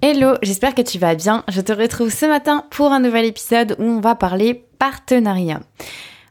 Hello, j'espère que tu vas bien. Je te retrouve ce matin pour un nouvel épisode où on va parler partenariat.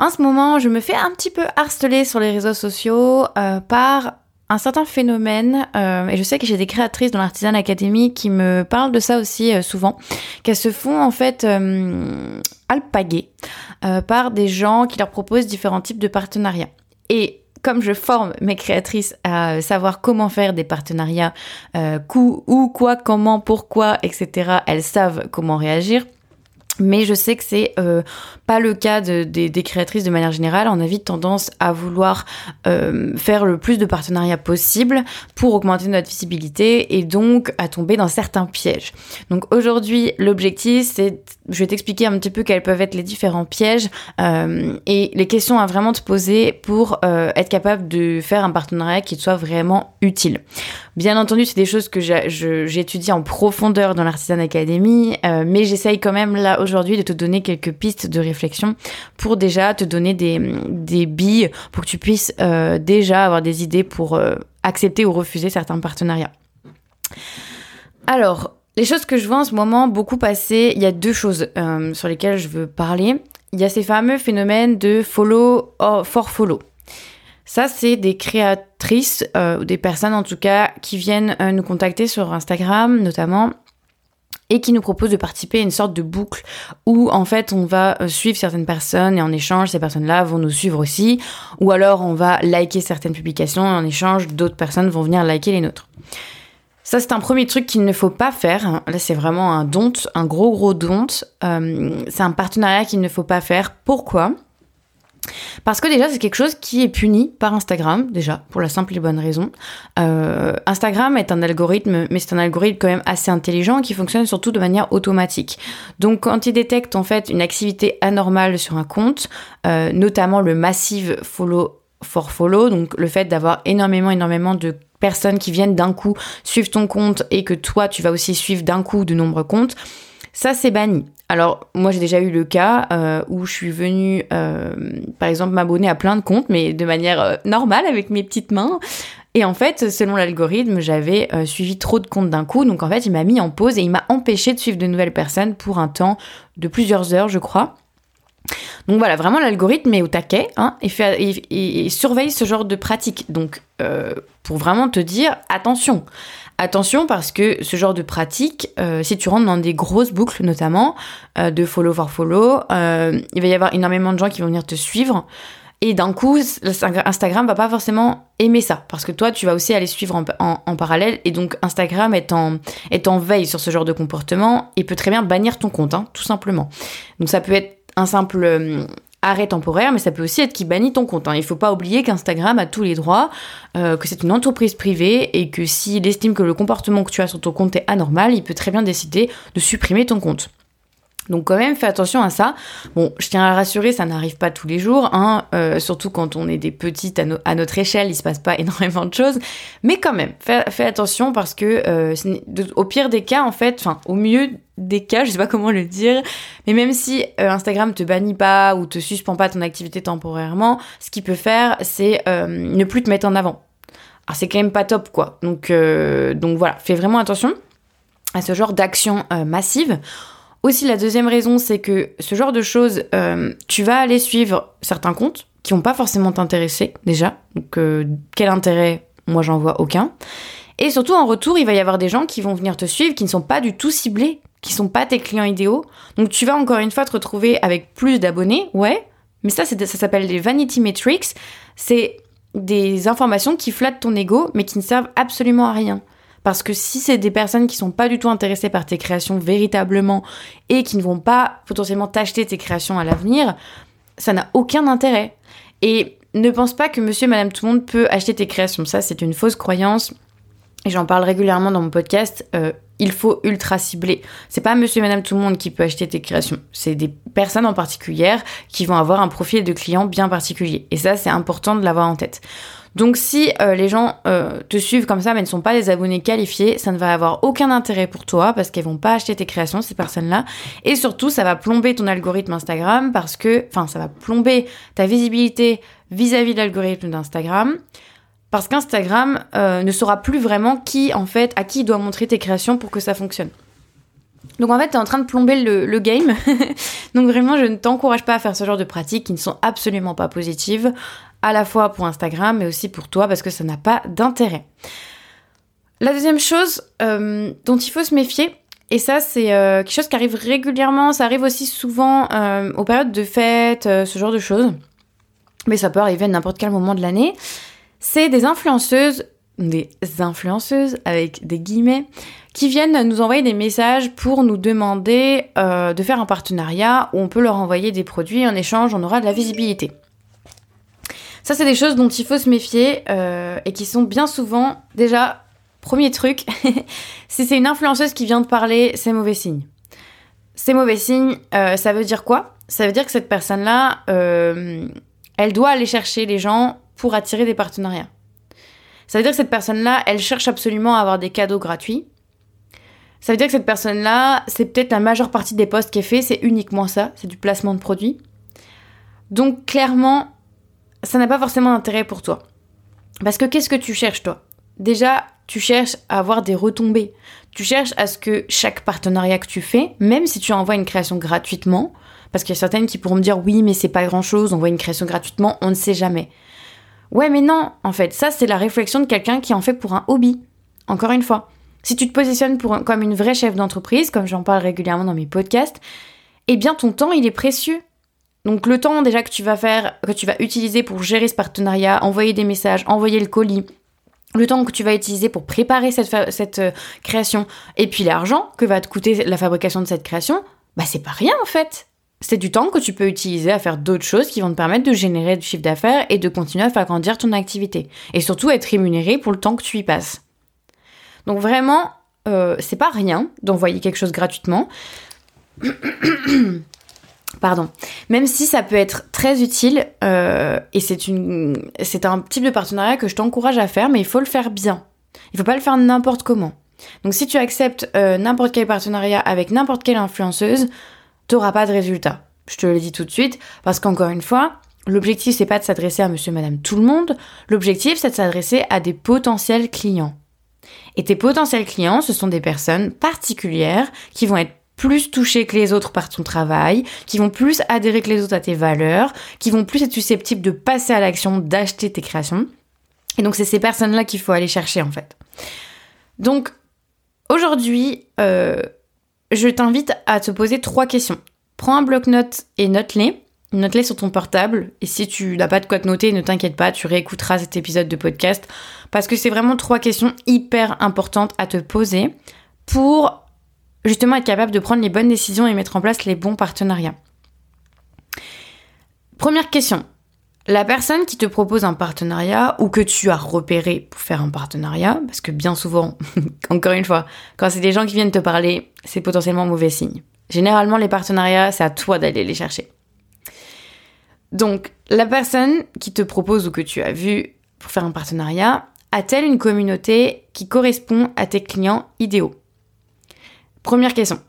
En ce moment, je me fais un petit peu harceler sur les réseaux sociaux euh, par un certain phénomène, euh, et je sais que j'ai des créatrices dans l'Artisan Academy qui me parlent de ça aussi euh, souvent, qu'elles se font en fait alpaguer par des gens qui leur proposent différents types de partenariats. Et comme je forme mes créatrices à savoir comment faire des partenariats, euh, où, quoi, comment, pourquoi, etc., elles savent comment réagir. Mais je sais que c'est euh, pas le cas de, des créatrices de manière générale. On a vite tendance à vouloir euh, faire le plus de partenariats possible pour augmenter notre visibilité et donc à tomber dans certains pièges. Donc aujourd'hui, l'objectif, c'est, je vais t'expliquer un petit peu quels peuvent être les différents pièges euh, et les questions à vraiment te poser pour être capable de faire un partenariat qui te soit vraiment utile. Bien entendu, c'est des choses que j'étudie en profondeur dans l'Artisan Academy, mais j'essaye quand même là aujourd'hui de te donner quelques pistes de réflexion pour déjà te donner des, des billes pour que tu puisses euh, déjà avoir des idées pour euh, accepter ou refuser certains partenariats. Alors, les choses que je vois en ce moment beaucoup passer, il y a deux choses euh, sur lesquelles je veux parler. Il y a ces fameux phénomènes de follow or for follow. Ça, c'est des créatrices, ou des personnes en tout cas, qui viennent nous contacter sur Instagram notamment et qui nous propose de participer à une sorte de boucle où en fait on va euh, suivre certaines personnes et en échange ces personnes-là vont nous suivre aussi ou alors on va liker certaines publications et en échange d'autres personnes vont venir liker les nôtres. Ça c'est un premier truc qu'il ne faut pas faire. Là c'est vraiment un don, un gros gros don. Euh, c'est un partenariat qu'il ne faut pas faire. Pourquoi? Parce que déjà, c'est quelque chose qui est puni par Instagram, déjà, pour la simple et bonne raison. Euh, Instagram est un algorithme, mais c'est un algorithme quand même assez intelligent qui fonctionne surtout de manière automatique. Donc, quand il détecte en fait une activité anormale sur un compte, euh, notamment le massive follow for follow, donc le fait d'avoir énormément, énormément de personnes qui viennent d'un coup suivre ton compte et que toi, tu vas aussi suivre d'un coup de nombreux comptes, ça, c'est banni. Alors, moi, j'ai déjà eu le cas euh, où je suis venue, euh, par exemple, m'abonner à plein de comptes, mais de manière euh, normale, avec mes petites mains. Et en fait, selon l'algorithme, j'avais suivi trop de comptes d'un coup. Donc, en fait, il m'a mis en pause et il m'a empêché de suivre de nouvelles personnes pour un temps de plusieurs heures, je crois. Donc voilà, vraiment l'algorithme est au taquet hein, et, fait, et, surveille ce genre de pratique. Donc pour vraiment te dire, attention, Attention parce que ce genre de pratique, euh, si tu rentres dans des grosses boucles notamment, euh, de follow for follow, euh, il va y avoir énormément de gens qui vont venir te suivre. Et d'un coup, Instagram va pas forcément aimer ça. Parce que toi, tu vas aussi aller suivre en, parallèle. Et donc, Instagram est en, est en veille sur ce genre de comportement et peut très bien bannir ton compte, hein, tout simplement. Donc, ça peut être un simple arrêt temporaire, mais ça peut aussi être qui bannit ton compte. Hein. Il faut pas oublier qu'Instagram a tous les droits, euh, que c'est une entreprise privée et que s'il estime que le comportement que tu as sur ton compte est anormal, il peut très bien décider de supprimer ton compte. Donc quand même, fais attention à ça. Bon, je tiens à rassurer, ça n'arrive pas tous les jours, hein, euh, surtout quand on est des petites à, notre échelle, il se passe pas énormément de choses. Mais quand même, fais, attention parce que euh, au pire des cas, en fait, enfin au mieux des cas, je sais pas comment le dire, mais même si euh, Instagram te bannit pas ou te suspend pas ton activité temporairement, ce qu'il peut faire, c'est ne plus te mettre en avant. Alors c'est quand même pas top, quoi. Donc donc voilà, fais vraiment attention à ce genre d'action massive. Aussi, la deuxième raison, c'est que ce genre de choses, euh, tu vas aller suivre certains comptes qui vont pas forcément t'intéresser déjà. Donc, euh, quel intérêt? Moi, j'en vois aucun. Et surtout, en retour, il va y avoir des gens qui vont venir te suivre, qui ne sont pas du tout ciblés, qui sont pas tes clients idéaux. Donc, tu vas encore une fois te retrouver avec plus d'abonnés, ouais. Mais ça, ça s'appelle des vanity metrics. C'est des informations qui flattent ton ego, mais qui ne servent absolument à rien. Parce que si c'est des personnes qui sont pas du tout intéressées par tes créations véritablement et qui ne vont pas potentiellement t'acheter tes créations à l'avenir, ça n'a aucun intérêt. Et ne pense pas que monsieur et madame tout le monde peut acheter tes créations. Ça, c'est une fausse croyance. J'en parle régulièrement dans mon podcast. Euh, il faut ultra cibler. C'est pas monsieur et madame tout le monde qui peut acheter tes créations. C'est des personnes en particulier qui vont avoir un profil de client bien particulier. Et ça, c'est important de l'avoir en tête. Donc si euh, les gens euh, te suivent comme ça mais ne sont pas des abonnés qualifiés, ça ne va avoir aucun intérêt pour toi parce qu'elles vont pas acheter tes créations ces personnes-là et surtout ça va plomber ton algorithme Instagram parce que enfin ça va plomber ta visibilité vis-à-vis de l'algorithme d'Instagram Parce qu'Instagram euh, ne saura plus vraiment qui, en fait, à qui il doit montrer tes créations pour que ça fonctionne. Donc en fait, tu es en train de plomber le, game. Donc vraiment, je ne t'encourage pas à faire ce genre de pratiques qui ne sont absolument pas positives, à la fois pour Instagram, mais aussi pour toi, parce que ça n'a pas d'intérêt. La deuxième chose euh, dont il faut se méfier, et ça c'est euh, quelque chose qui arrive régulièrement, ça arrive aussi souvent aux périodes de fête, ce genre de choses, mais ça peut arriver à n'importe quel moment de l'année, c'est des influenceuses, des influenceuses avec des guillemets, qui viennent nous envoyer des messages pour nous demander euh, de faire un partenariat où on peut leur envoyer des produits en échange, on aura de la visibilité. Ça, c'est des choses dont il faut se méfier euh, et qui sont bien souvent, déjà, premier truc, si c'est une influenceuse qui vient de parler, c'est mauvais signe. C'est mauvais signe, euh, ça veut dire quoi? Ça veut dire que cette personne-là, elle doit aller chercher les gens pour attirer des partenariats. Ça veut dire que cette personne-là, elle cherche absolument à avoir des cadeaux gratuits. Ça veut dire que cette personne-là, c'est peut-être la majeure partie des posts qui est fait, c'est uniquement ça, c'est du placement de produits. Donc clairement, ça n'a pas forcément d'intérêt pour toi. Parce que qu'est-ce que tu cherches toi? Déjà, tu cherches à avoir des retombées. Tu cherches à ce que chaque partenariat que tu fais, même si tu envoies une création gratuitement, parce qu'il y a certaines qui pourront me dire oui, mais c'est pas grand chose, on voit une création gratuitement, on ne sait jamais. Ouais, mais non, en fait, ça c'est la réflexion de quelqu'un qui en fait pour un hobby. Encore une fois, si tu te positionnes comme une vraie chef d'entreprise, comme j'en parle régulièrement dans mes podcasts, eh bien ton temps il est précieux. Donc le temps déjà que tu vas faire, que tu vas utiliser pour gérer ce partenariat, envoyer des messages, envoyer le colis, le temps que tu vas utiliser pour préparer cette, euh, création, et puis l'argent que va te coûter la fabrication de cette création, bah c'est pas rien en fait c'est du temps que tu peux utiliser à faire d'autres choses qui vont te permettre de générer du chiffre d'affaires et de continuer à faire grandir ton activité. Et surtout être rémunéré pour le temps que tu y passes. Donc vraiment, euh, c'est pas rien d'envoyer quelque chose gratuitement. Pardon. Même si ça peut être très utile, euh, et c'est une, c'est un type de partenariat que je t'encourage à faire, mais il faut le faire bien. Il faut pas le faire n'importe comment. Donc si tu acceptes euh, n'importe quel partenariat avec n'importe quelle influenceuse, t'auras pas de résultat. Je te le dis tout de suite, parce qu'encore une fois, l'objectif c'est pas de s'adresser à monsieur, madame, tout le monde, l'objectif c'est de s'adresser à des potentiels clients. Et tes potentiels clients, ce sont des personnes particulières qui vont être plus touchées que les autres par ton travail, qui vont plus adhérer que les autres à tes valeurs, qui vont plus être susceptibles de passer à l'action, d'acheter tes créations. Et donc c'est ces personnes-là qu'il faut aller chercher en fait. Donc aujourd'hui, euh, je t'invite à te poser trois questions. Prends un bloc-notes et note-les. Note-les sur ton portable. Et si tu n'as pas de quoi te noter, ne t'inquiète pas, tu réécouteras cet épisode de podcast. Parce que c'est vraiment trois questions hyper importantes à te poser pour justement être capable de prendre les bonnes décisions et mettre en place les bons partenariats. Première question. La personne qui te propose un partenariat ou que tu as repéré pour faire un partenariat, parce que bien souvent, encore une fois, quand c'est des gens qui viennent te parler, c'est potentiellement mauvais signe. Généralement, les partenariats, c'est à toi d'aller les chercher. Donc, la personne qui te propose ou que tu as vu pour faire un partenariat, a-t-elle une communauté qui correspond à tes clients idéaux? Première question.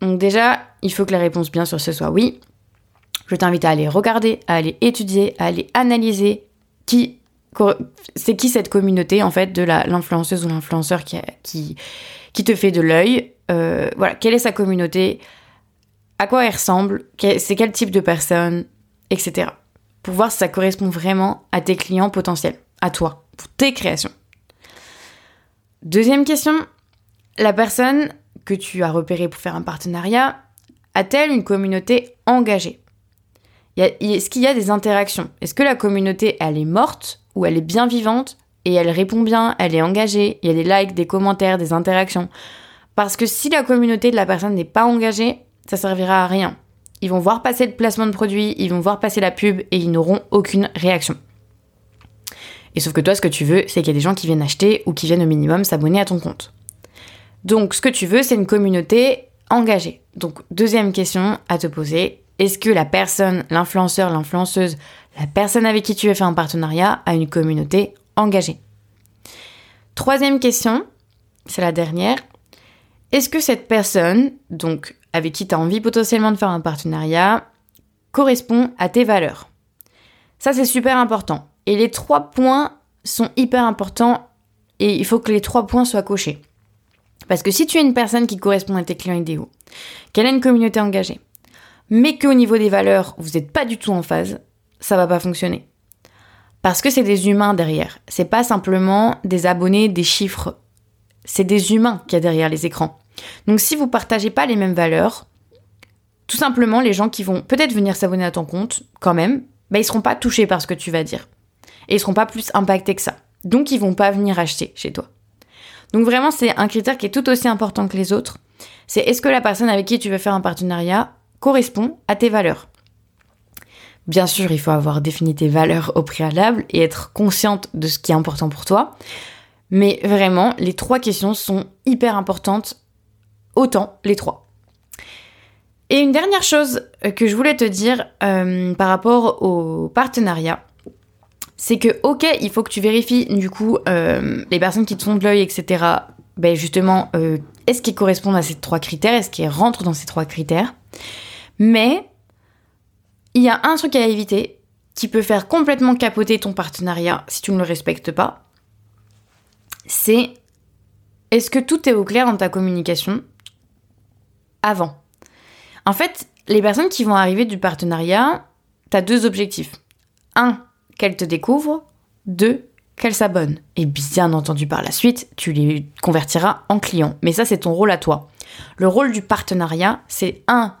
Donc déjà, il faut que la réponse bien sûr ce soit oui. Je t'invite à aller regarder, à aller étudier, à aller analyser qui c'est qui cette communauté en fait de l'influenceuse ou l'influenceur qui, qui, te fait de l'œil. Euh, voilà, quelle est sa communauté, à quoi elle ressemble, c'est quel type de personne, etc. Pour voir si ça correspond vraiment à tes clients potentiels, à toi, pour tes créations. Deuxième question, la personne que tu as repérée pour faire un partenariat a-t-elle une communauté engagée? Est-ce qu'il y a des interactions? Est-ce que la communauté, elle est morte ou elle est bien vivante et elle répond bien, elle est engagée, il y a des likes, des commentaires, des interactions Parce que si la communauté de la personne n'est pas engagée, ça servira à rien. Ils vont voir passer le placement de produit, ils vont voir passer la pub et ils n'auront aucune réaction. Et sauf que toi, ce que tu veux, c'est qu'il y a des gens qui viennent acheter ou qui viennent au minimum s'abonner à ton compte. Donc, ce que tu veux, c'est une communauté engagée. Donc, deuxième question à te poser, est-ce que la personne, l'influenceur, l'influenceuse, la personne avec qui tu veux faire un partenariat a une communauté engagée? Troisième question, c'est la dernière. Est-ce que cette personne, donc avec qui tu as envie potentiellement de faire un partenariat, correspond à tes valeurs? Ça, c'est super important. Et les trois points sont hyper importants et il faut que les trois points soient cochés. Parce que si tu es une personne qui correspond à tes clients idéaux, qu'elle a une communauté engagée, mais qu'au niveau des valeurs, vous n'êtes pas du tout en phase, ça va pas fonctionner. Parce que c'est des humains derrière. C'est pas simplement des abonnés, des chiffres. C'est des humains qu'il y a derrière les écrans. Donc si vous partagez pas les mêmes valeurs, tout simplement les gens qui vont peut-être venir s'abonner à ton compte quand même, bah, ils seront pas touchés par ce que tu vas dire. Et ils seront pas plus impactés que ça. Donc ils vont pas venir acheter chez toi. Donc vraiment c'est un critère qui est tout aussi important que les autres. C'est est-ce que la personne avec qui tu veux faire un partenariat correspond à tes valeurs? Bien sûr, il faut avoir défini tes valeurs au préalable et être consciente de ce qui est important pour toi. Mais vraiment, les trois questions sont hyper importantes, autant les trois. Et une dernière chose que je voulais te dire euh, par rapport au partenariat, c'est que ok, il faut que tu vérifies du coup euh, les personnes qui te font de l'œil, etc. Ben justement, euh, est-ce qu'ils correspondent à ces trois critères? Est-ce qu'ils rentrent dans ces trois critères? Mais il y a un truc à éviter qui peut faire complètement capoter ton partenariat si tu ne le respectes pas. C'est est-ce que tout est au clair dans ta communication avant? En fait, les personnes qui vont arriver du partenariat, tu as deux objectifs. Un, qu'elles te découvrent. Deux, qu'elles s'abonnent. Et bien entendu, par la suite, tu les convertiras en clients. Mais ça, c'est ton rôle à toi. Le rôle du partenariat, c'est un,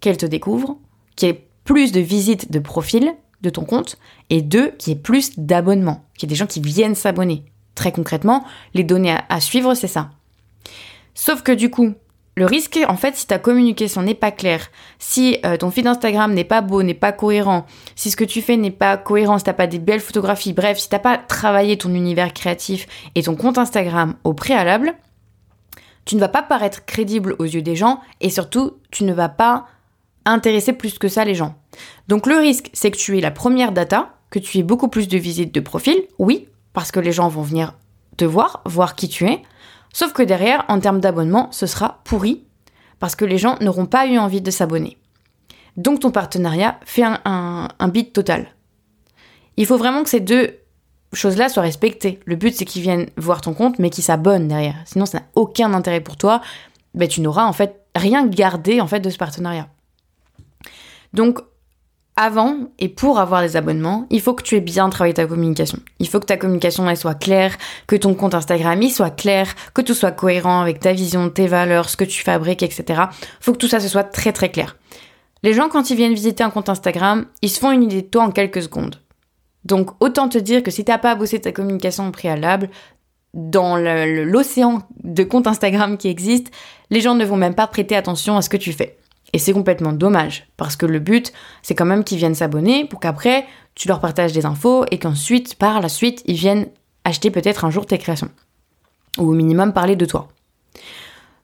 qu'elles te découvrent, qui est plus de visites de profil de ton compte, et deux, qui est plus d'abonnements, qui est des gens qui viennent s'abonner. Très concrètement, les données à, suivre, c'est ça. Sauf que du coup, le risque, en fait, si ta communication n'est pas claire, si euh, ton feed Instagram n'est pas beau, n'est pas cohérent, si ce que tu fais n'est pas cohérent, si t'as pas des belles photographies, bref, si t'as pas travaillé ton univers créatif et ton compte Instagram au préalable, tu ne vas pas paraître crédible aux yeux des gens et surtout, tu ne vas pas intéresser plus que ça les gens. Donc le risque, c'est que tu aies la première data, que tu aies beaucoup plus de visites de profil, oui, parce que les gens vont venir te voir, voir qui tu es. Sauf que derrière, en termes d'abonnement, ce sera pourri, parce que les gens n'auront pas eu envie de s'abonner. Donc ton partenariat fait un, un, total. Il faut vraiment que ces deux choses-là soient respectées. Le but, c'est qu'ils viennent voir ton compte, mais qu'ils s'abonnent derrière. Sinon, ça n'a aucun intérêt pour toi. Ben, tu n'auras en fait rien gardé en fait de ce partenariat. Donc, avant et pour avoir des abonnements, il faut que tu aies bien travaillé ta communication. Il faut que ta communication elle soit claire, que ton compte Instagram il soit clair, que tout soit cohérent avec ta vision, tes valeurs, ce que tu fabriques, etc. Faut que tout ça se soit très très clair. Les gens quand ils viennent visiter un compte Instagram, ils se font une idée de toi en quelques secondes. Donc autant te dire que si t'as pas bossé ta communication préalable, dans l'océan de comptes Instagram qui existent, les gens ne vont même pas prêter attention à ce que tu fais. Et c'est complètement dommage, parce que le but, c'est quand même qu'ils viennent s'abonner pour qu'après, tu leur partages des infos et qu'ensuite, par la suite, ils viennent acheter peut-être un jour tes créations. Ou au minimum parler de toi.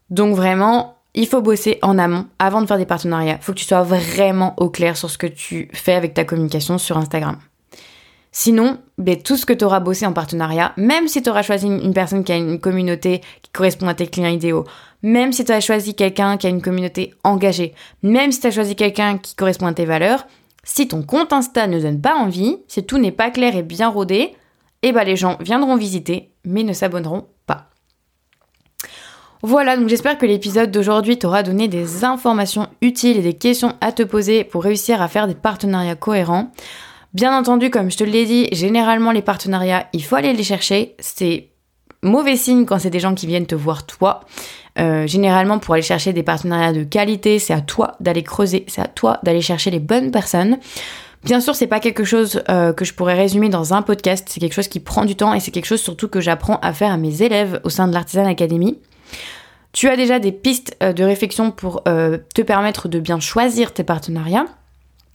Donc vraiment, il faut bosser en amont avant de faire des partenariats. Il faut que tu sois vraiment au clair sur ce que tu fais avec ta communication sur Instagram. Sinon, ben, tout ce que tu auras bossé en partenariat, même si tu auras choisi une personne qui a une communauté qui correspond à tes clients idéaux, même si tu as choisi quelqu'un qui a une communauté engagée, même si tu as choisi quelqu'un qui correspond à tes valeurs, si ton compte Insta ne donne pas envie, si tout n'est pas clair et bien rodé, eh ben les gens viendront visiter, mais ne s'abonneront pas. Voilà, donc j'espère que l'épisode d'aujourd'hui t'aura donné des informations utiles et des questions à te poser pour réussir à faire des partenariats cohérents. Bien entendu, comme je te l'ai dit, généralement les partenariats, il faut aller les chercher. C'est mauvais signe quand c'est des gens qui viennent te voir toi. Euh, généralement, pour aller chercher des partenariats de qualité, c'est à toi d'aller creuser, c'est à toi d'aller chercher les bonnes personnes. Bien sûr, c'est pas quelque chose euh, que je pourrais résumer dans un podcast, c'est quelque chose qui prend du temps et c'est quelque chose surtout que j'apprends à faire à mes élèves au sein de l'Artisan Academy. Tu as déjà des pistes euh, de réflexion pour te permettre de bien choisir tes partenariats.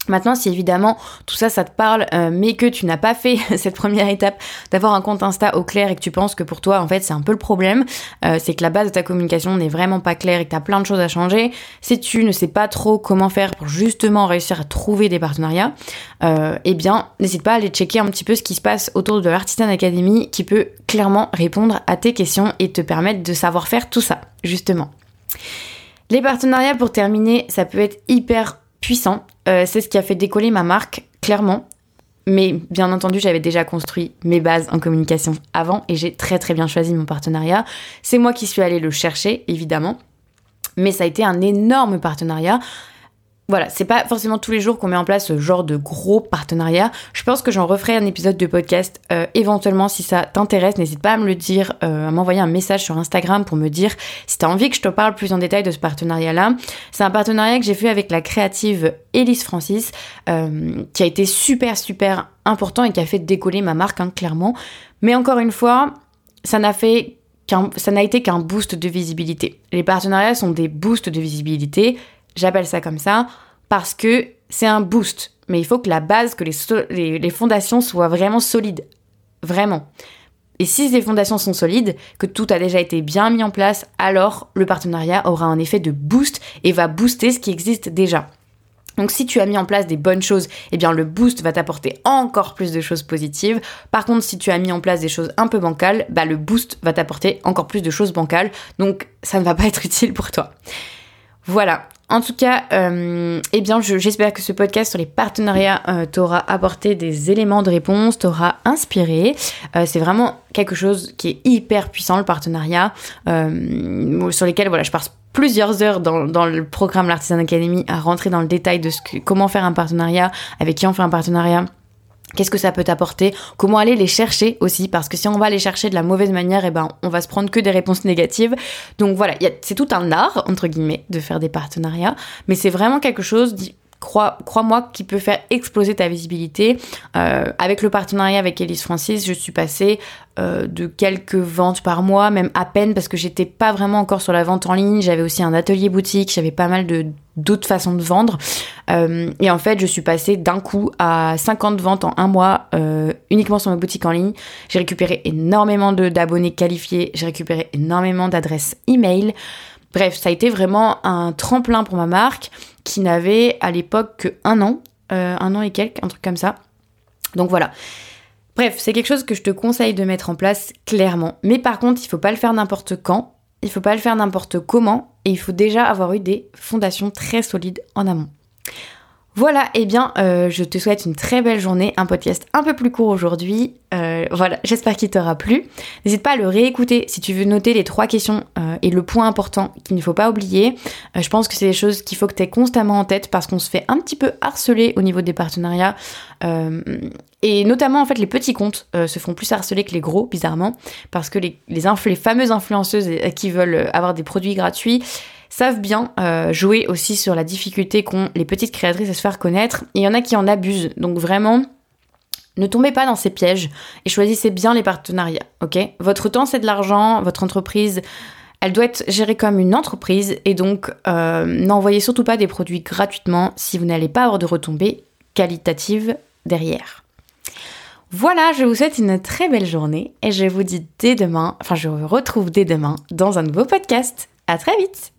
Maintenant, si évidemment tout ça, ça te parle, euh, mais que tu n'as pas fait cette première étape d'avoir un compte Insta au clair et que tu penses que pour toi, en fait, c'est un peu le problème, euh, c'est que la base de ta communication n'est vraiment pas claire et que tu as plein de choses à changer, si tu ne sais pas trop comment faire pour justement réussir à trouver des partenariats, euh, eh bien, n'hésite pas à aller checker un petit peu ce qui se passe autour de l'Artisan Academy qui peut clairement répondre à tes questions et te permettre de savoir faire tout ça, justement. Les partenariats, pour terminer, ça peut être hyper puissant. Euh, c'est ce qui a fait décoller ma marque, clairement. Mais bien entendu, j'avais déjà construit mes bases en communication avant et j'ai très très bien choisi mon partenariat. C'est moi qui suis allée le chercher, évidemment. Mais ça a été un énorme partenariat voilà, c'est pas forcément tous les jours qu'on met en place ce genre de gros partenariat. Je pense que j'en referai un épisode de podcast euh, éventuellement si ça t'intéresse. N'hésite pas à me le dire, euh, à m'envoyer un message sur Instagram pour me dire si t'as envie que je te parle plus en détail de ce partenariat-là. C'est un partenariat que j'ai fait avec la créative Elise Francis, euh, qui a été super super important et qui a fait décoller ma marque, hein, clairement. Mais encore une fois, ça n'a fait ça n'a été qu'un boost de visibilité. Les partenariats sont des boosts de visibilité J'appelle ça comme ça parce que c'est un boost. Mais il faut que la base, que les, fondations soient vraiment solides. Vraiment. Et si ces fondations sont solides, que tout a déjà été bien mis en place, alors le partenariat aura un effet de boost et va booster ce qui existe déjà. Donc si tu as mis en place des bonnes choses, eh bien le boost va t'apporter encore plus de choses positives. Par contre, si tu as mis en place des choses un peu bancales, bah le boost va t'apporter encore plus de choses bancales. Donc ça ne va pas être utile pour toi. Voilà. En tout cas, euh, eh bien, j'espère que ce podcast sur les partenariats euh, t'aura apporté des éléments de réponse, t'aura inspiré. Euh, c'est vraiment quelque chose qui est hyper puissant, le partenariat, sur lesquels voilà, je passe plusieurs heures dans, le programme L'Artisan Academy à rentrer dans le détail de ce que, comment faire un partenariat, avec qui on fait un partenariat Qu'est-ce que ça peut t'apporter? Comment aller les chercher aussi? Parce que si on va les chercher de la mauvaise manière, eh ben, on va se prendre que des réponses négatives. Donc voilà, c'est tout un art, entre guillemets, de faire des partenariats. Mais c'est vraiment quelque chose crois, crois-moi, qui peut faire exploser ta visibilité. Euh, avec le partenariat avec Elise Francis, je suis passée euh, de quelques ventes par mois, même à peine, parce que j'étais pas vraiment encore sur la vente en ligne. J'avais aussi un atelier boutique, j'avais pas mal de d'autres façons de vendre. Euh, et en fait, je suis passée d'un coup à 50 ventes en un mois, uniquement sur ma boutique en ligne. J'ai récupéré énormément d'abonnés qualifiés, j'ai récupéré énormément d'adresses email. Bref, ça a été vraiment un tremplin pour ma marque qui n'avait à l'époque que un an, euh, un an et quelques, un truc comme ça. Donc voilà. Bref, c'est quelque chose que je te conseille de mettre en place clairement. Mais par contre, il faut pas le faire n'importe quand, il faut pas le faire n'importe comment, et il faut déjà avoir eu des fondations très solides en amont. Voilà, et eh bien, euh, je te souhaite une très belle journée, un podcast un peu plus court aujourd'hui. Euh, voilà, j'espère qu'il t'aura plu. N'hésite pas à le réécouter si tu veux noter les trois questions euh, et le point important qu'il ne faut pas oublier. je pense que c'est des choses qu'il faut que tu aies constamment en tête parce qu'on se fait un petit peu harceler au niveau des partenariats. et notamment, en fait, les petits comptes se font plus harceler que les gros, bizarrement, parce que les, fameuses influenceuses qui veulent avoir des produits gratuits, savent bien euh, jouer aussi sur la difficulté qu'ont les petites créatrices à se faire connaître. Il y en a qui en abusent. Donc vraiment, ne tombez pas dans ces pièges et choisissez bien les partenariats, ok? Votre temps, c'est de l'argent, votre entreprise, elle doit être gérée comme une entreprise et donc euh, n'envoyez surtout pas des produits gratuitement si vous n'allez pas avoir de retombées qualitatives derrière. Voilà, je vous souhaite une très belle journée et je vous dis dès demain, enfin je vous retrouve dès demain dans un nouveau podcast. À très vite